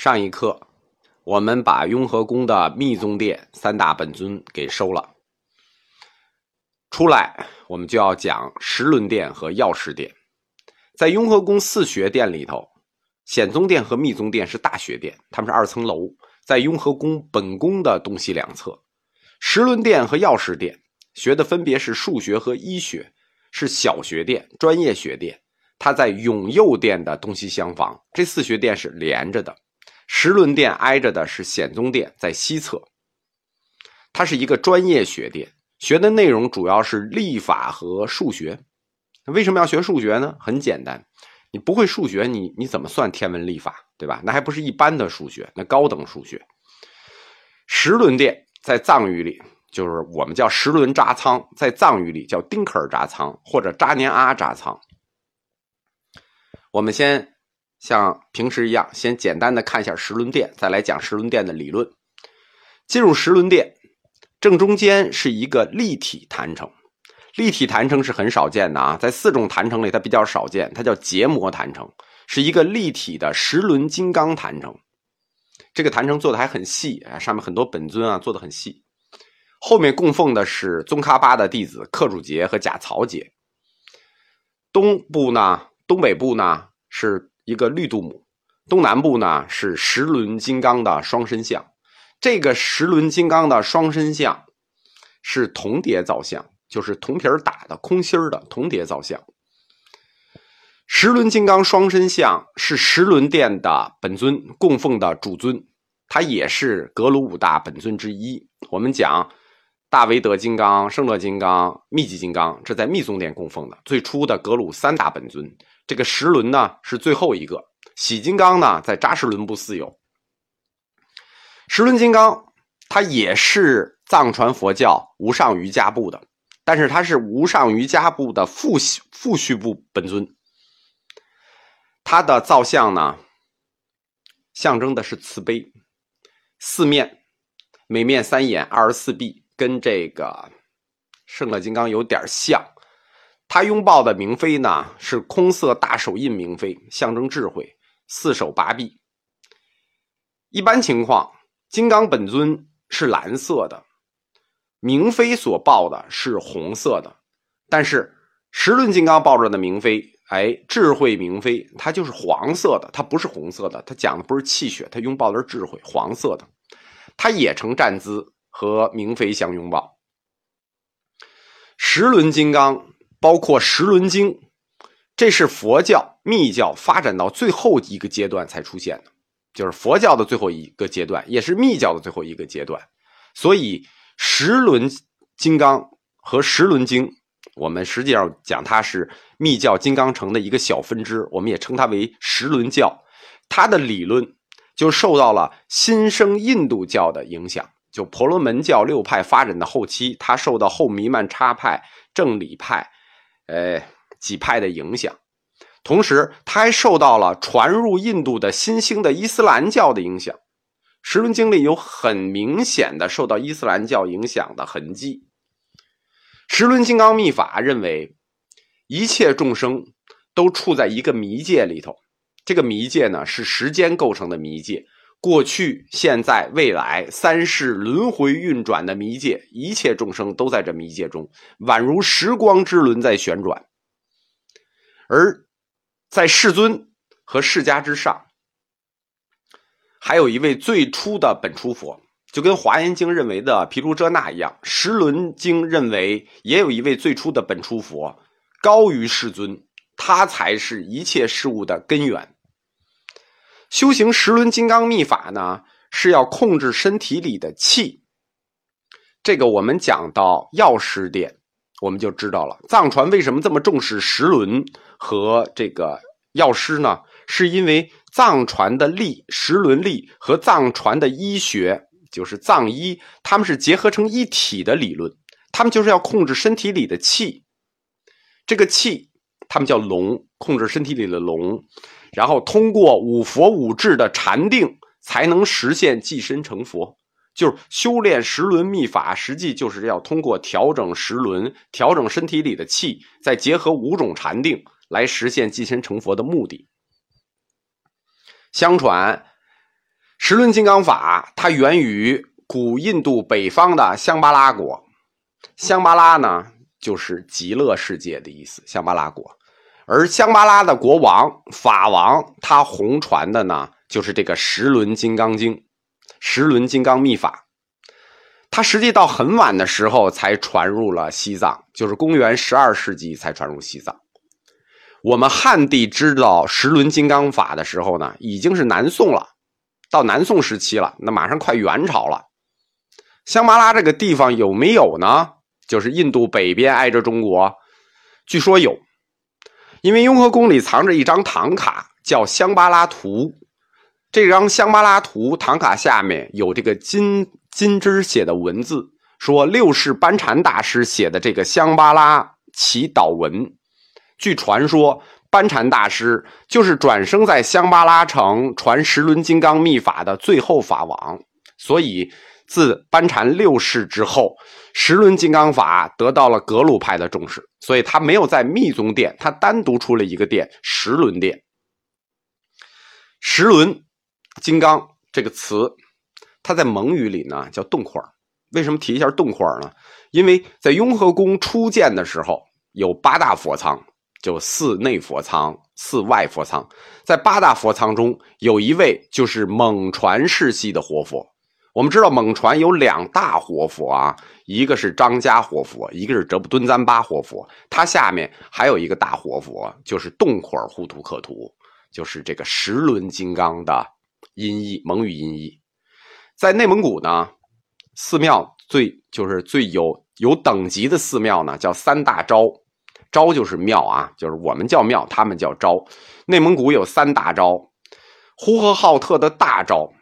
上一课，我们把雍和宫的密宗殿三大本尊给收了。出来，我们就要讲十轮殿和药师殿。在雍和宫四学殿里头，显宗殿和密宗殿是大学殿，他们是二层楼，在雍和宫本宫的东西两侧。十轮殿和药师殿学的分别是数学和医学，是小学殿、专业学殿。它在永佑殿的东西厢房，这四学殿是连着的。十轮殿挨着的是显宗殿，在西侧。它是一个专业学殿，学的内容主要是历法和数学。为什么要学数学呢？很简单，你不会数学，你你怎么算天文历法，对吧？那还不是一般的数学，那高等数学。十轮殿在藏语里就是我们叫十轮扎仓，在藏语里叫丁克尔扎仓或者扎年阿扎仓。我们先。像平时一样，先简单的看一下十轮殿，再来讲十轮殿的理论。进入十轮殿，正中间是一个立体坛城。立体坛城是很少见的啊，在四种坛城里它比较少见，它叫结膜坛城，是一个立体的十轮金刚坛城。这个坛城做的还很细啊，上面很多本尊啊，做的很细。后面供奉的是宗喀巴的弟子克主杰和贾曹杰。东部呢，东北部呢是。一个绿度母，东南部呢是十轮金刚的双身像，这个十轮金刚的双身像是铜碟造像，就是铜皮儿打的空心儿的铜碟造像。十轮金刚双身像是十轮殿的本尊供奉的主尊，它也是格鲁五大本尊之一。我们讲大威德金刚、圣乐金刚、密集金刚，这在密宗殿供奉的最初的格鲁三大本尊。这个十轮呢是最后一个，喜金刚呢在扎什伦布寺有。十轮金刚，它也是藏传佛教无上瑜伽部的，但是它是无上瑜伽部的副副序部本尊。它的造像呢，象征的是慈悲，四面，每面三眼，二十四臂，跟这个圣乐金刚有点像。他拥抱的明妃呢，是空色大手印明妃，象征智慧，四手八臂。一般情况，金刚本尊是蓝色的，明妃所抱的是红色的。但是十轮金刚抱着的明妃，哎，智慧明妃，它就是黄色的，它不是红色的。它讲的不是气血，它拥抱的是智慧，黄色的。它也呈站姿和明妃相拥抱。十轮金刚。包括十轮经，这是佛教密教发展到最后一个阶段才出现的，就是佛教的最后一个阶段，也是密教的最后一个阶段。所以十轮金刚和十轮经，我们实际上讲它是密教金刚城的一个小分支，我们也称它为十轮教。它的理论就受到了新生印度教的影响，就婆罗门教六派发展的后期，它受到后弥曼叉派、正理派。呃，几派的影响，同时他还受到了传入印度的新兴的伊斯兰教的影响。十轮经里有很明显的受到伊斯兰教影响的痕迹。十轮金刚秘法认为，一切众生都处在一个迷界里头，这个迷界呢是时间构成的迷界，过去、现在、未来三世轮回运转的迷界，一切众生都在这迷界中，宛如时光之轮在旋转。而在世尊和释迦之上，还有一位最初的本初佛，就跟华严经认为的毗卢遮那一样，十轮经认为也有一位最初的本初佛，高于世尊，他才是一切事物的根源。修行十轮金刚秘法呢，是要控制身体里的气。这个我们讲到药师殿，我们就知道了。藏传为什么这么重视十轮和这个药师呢？是因为藏传的力十轮力和藏传的医学，就是藏医，他们是结合成一体的理论。他们就是要控制身体里的气。这个气，他们叫龙，控制身体里的龙。然后通过五佛五智的禅定，才能实现寄身成佛。就是修炼十轮秘法，实际就是要通过调整十轮，调整身体里的气，再结合五种禅定，来实现寄身成佛的目的。相传，十轮金刚法它源于古印度北方的香巴拉国，香巴拉呢就是极乐世界的意思，香巴拉国。而香巴拉的国王法王他弘传的呢就是这个十轮金刚经，十轮金刚秘法。它实际到很晚的时候才传入了西藏，就是公元十二世纪才传入西藏。我们汉地知道十轮金刚法的时候呢，已经是南宋了，到南宋时期了，那马上快元朝了。香巴拉这个地方有没有呢？就是印度北边挨着中国，据说有，因为雍和宫里藏着一张唐卡，叫《香巴拉图》。这张香巴拉图唐卡下面有这个金。金枝写的文字说，六世班禅大师写的这个香巴拉祈祷文，据传说，班禅大师就是转生在香巴拉城传十轮金刚秘法的最后法王，所以自班禅六世之后，十轮金刚法得到了格鲁派的重视，所以他没有在密宗殿，他单独出了一个殿——十轮殿。十轮金刚这个词。它在蒙语里呢叫洞块为什么提一下洞块呢？因为在雍和宫初建的时候有八大佛仓，就寺内佛仓、寺外佛仓。在八大佛仓中有一位就是蒙传世系的活佛。我们知道蒙传有两大活佛啊，一个是张家活佛，一个是哲布敦赞巴活佛。他下面还有一个大活佛，就是洞块护图克图，就是这个十轮金刚的音译，蒙语音译。在内蒙古呢，寺庙最就是最有有等级的寺庙呢，叫三大昭，昭就是庙啊，就是我们叫庙，他们叫昭。内蒙古有三大昭：呼和浩特的大昭，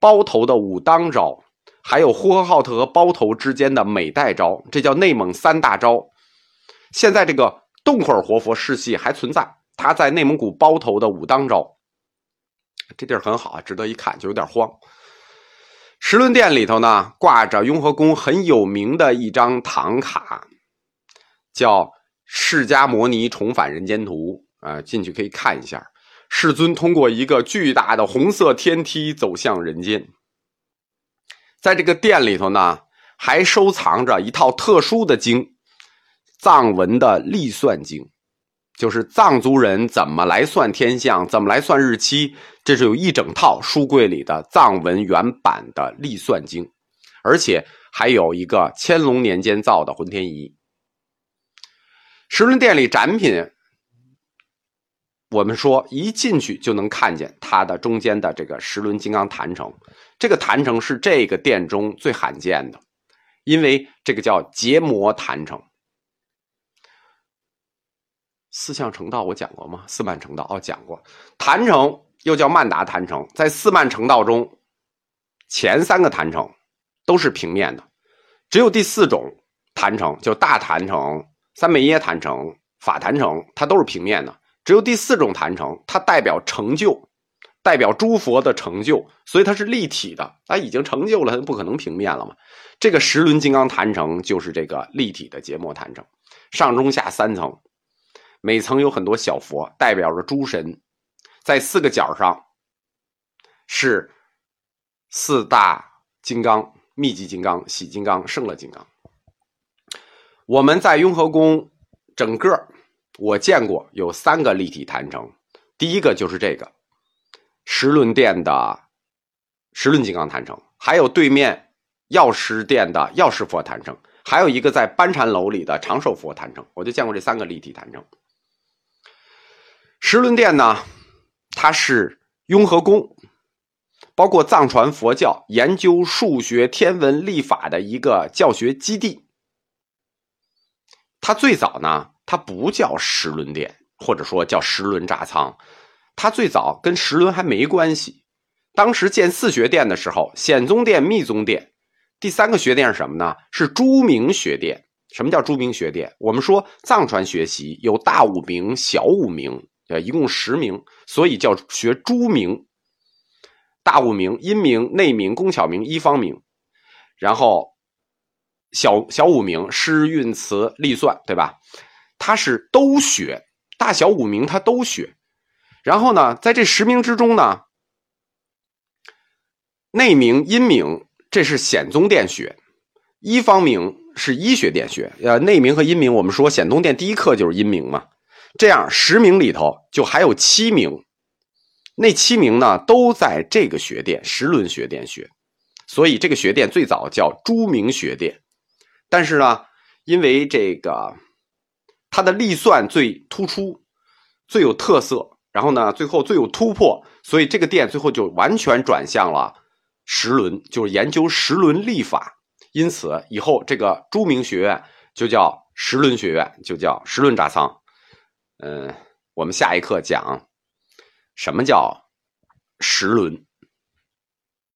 包头的武当招，还有呼和浩特和包头之间的美代招，这叫内蒙三大招。现在这个洞块活佛世系还存在，他在内蒙古包头的武当招，这地儿很好啊，值得一看，就有点荒。石轮殿里头呢，挂着雍和宫很有名的一张唐卡，叫《释迦摩尼重返人间图》啊，进去可以看一下，世尊通过一个巨大的红色天梯走向人间。在这个殿里头呢，还收藏着一套特殊的经——藏文的历算经。就是藏族人怎么来算天象，怎么来算日期，这是有一整套书柜里的藏文原版的历算经，而且还有一个乾隆年间造的浑天仪。石轮殿里展品，我们说一进去就能看见它的中间的这个石轮金刚坛城，这个坛城是这个殿中最罕见的，因为这个叫结魔坛城。四相成道我讲过吗？四曼成道哦，讲过。坛城又叫曼达坛城，在四曼成道中，前三个坛城都是平面的，只有第四种坛城，就大坛城、三昧耶坛城、法坛城，它都是平面的。只有第四种坛城，它代表成就，代表诸佛的成就，所以它是立体的。它已经成就了，它不可能平面了嘛。这个十轮金刚坛城就是这个立体的结膜坛城，上中下三层。每层有很多小佛，代表着诸神，在四个角上是四大金刚：密集金刚、喜金刚、胜乐金刚。我们在雍和宫整个我见过有三个立体坛城，第一个就是这个石轮殿的石轮金刚坛城，还有对面药师殿的药师佛坛城，还有一个在班禅楼里的长寿佛坛城，我就见过这三个立体坛城。石轮殿呢，它是雍和宫，包括藏传佛教研究数学、天文、历法的一个教学基地。它最早呢，它不叫石轮殿，或者说叫石轮扎仓，它最早跟石轮还没关系。当时建四学殿的时候，显宗殿、密宗殿，第三个学殿是什么呢？是朱明学殿。什么叫朱明学殿？我们说藏传学习有大五明、小五明。呃，一共十名，所以叫学朱明。大五名、阴明、内明、工巧明、一方明，然后小小五名诗韵词历算，对吧？他是都学，大小五名他都学。然后呢，在这十名之中呢，内明、阴明，这是显宗殿学；一方明是医学殿学。呃，内明和阴明，我们说显宗殿第一课就是阴明嘛。这样十名里头就还有七名，那七名呢都在这个学殿十轮学殿学，所以这个学殿最早叫朱明学殿。但是呢，因为这个它的历算最突出、最有特色，然后呢最后最有突破，所以这个店最后就完全转向了十轮，就是研究十轮历法。因此以后这个朱明学院就叫十轮学院，就叫十轮扎仓。嗯，我们下一课讲什么叫十轮。